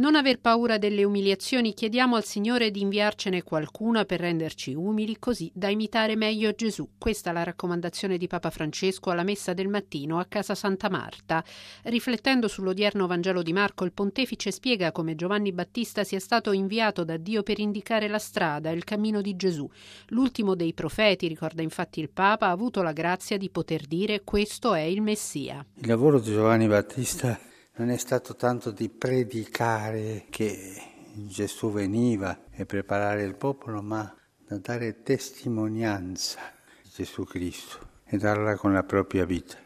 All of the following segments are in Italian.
Non aver paura delle umiliazioni, chiediamo al Signore di inviarcene qualcuna per renderci umili, così da imitare meglio Gesù. Questa è la raccomandazione di Papa Francesco alla messa del mattino a casa Santa Marta. Riflettendo sull'odierno Vangelo di Marco, il pontefice spiega come Giovanni Battista sia stato inviato da Dio per indicare la strada, il cammino di Gesù. L'ultimo dei profeti, ricorda infatti il Papa, ha avuto la grazia di poter dire questo è il Messia. Il lavoro di Giovanni Battista non è stato tanto di predicare che Gesù veniva e preparare il popolo, ma da dare testimonianza di Gesù Cristo e darla con la propria vita.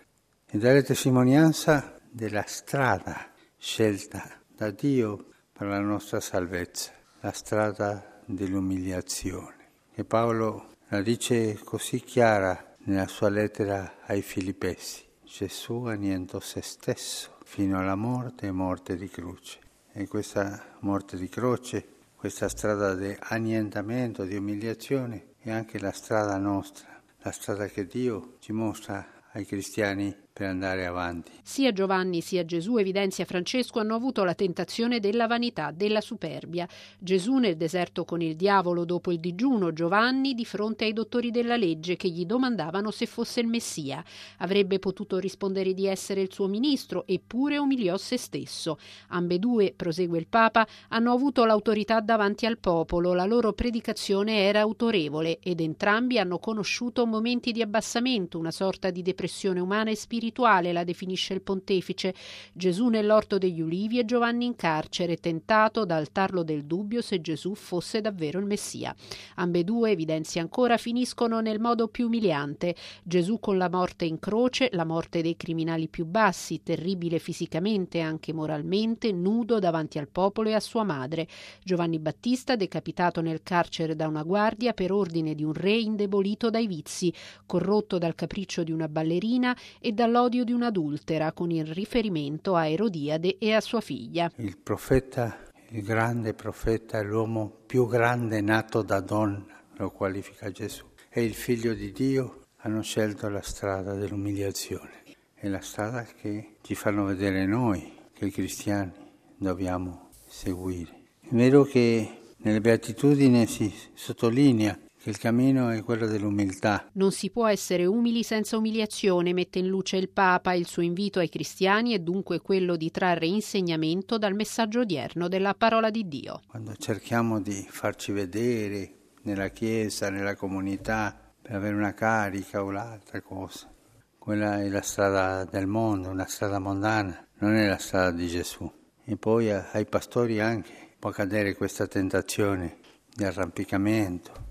E dare testimonianza della strada scelta da Dio per la nostra salvezza, la strada dell'umiliazione. E Paolo la dice così chiara nella sua lettera ai Filippesi. Gesù annientò se stesso fino alla morte morte di croce. E questa morte di croce, questa strada di annientamento, di umiliazione, è anche la strada nostra, la strada che Dio ci mostra ai cristiani per andare avanti. Sia Giovanni sia Gesù, evidenzia Francesco, hanno avuto la tentazione della vanità, della superbia. Gesù nel deserto con il diavolo dopo il digiuno, Giovanni di fronte ai dottori della legge che gli domandavano se fosse il Messia. Avrebbe potuto rispondere di essere il suo ministro, eppure umiliò se stesso. Ambedue, prosegue il Papa, hanno avuto l'autorità davanti al popolo, la loro predicazione era autorevole ed entrambi hanno conosciuto momenti di abbassamento, una sorta di depressione umana e spirituale spirituale, la definisce il pontefice. Gesù nell'orto degli ulivi e Giovanni in carcere, tentato dal tarlo del dubbio se Gesù fosse davvero il Messia. Ambedue, evidenzia ancora, finiscono nel modo più umiliante. Gesù con la morte in croce, la morte dei criminali più bassi, terribile fisicamente e anche moralmente, nudo davanti al popolo e a sua madre. Giovanni Battista decapitato nel carcere da una guardia per ordine di un re indebolito dai vizi, corrotto dal capriccio di una ballerina e dal dall'odio di un'adultera con il riferimento a Erodiade e a sua figlia. Il profeta, il grande profeta, l'uomo più grande nato da donna, lo qualifica Gesù, e il figlio di Dio hanno scelto la strada dell'umiliazione. È la strada che ci fanno vedere noi, che i cristiani dobbiamo seguire. È vero che nelle beatitudini si sottolinea il cammino è quello dell'umiltà. Non si può essere umili senza umiliazione, mette in luce il Papa. Il suo invito ai cristiani è dunque quello di trarre insegnamento dal messaggio odierno della parola di Dio. Quando cerchiamo di farci vedere nella Chiesa, nella comunità, per avere una carica o l'altra cosa, quella è la strada del mondo, una strada mondana, non è la strada di Gesù. E poi ai pastori anche può cadere questa tentazione di arrampicamento,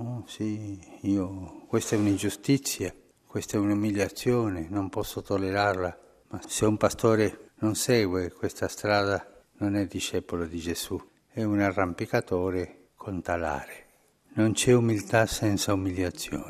Oh, sì, io, questa è un'ingiustizia, questa è un'umiliazione, non posso tollerarla. Ma se un pastore non segue questa strada, non è discepolo di Gesù, è un arrampicatore con talare. Non c'è umiltà senza umiliazioni.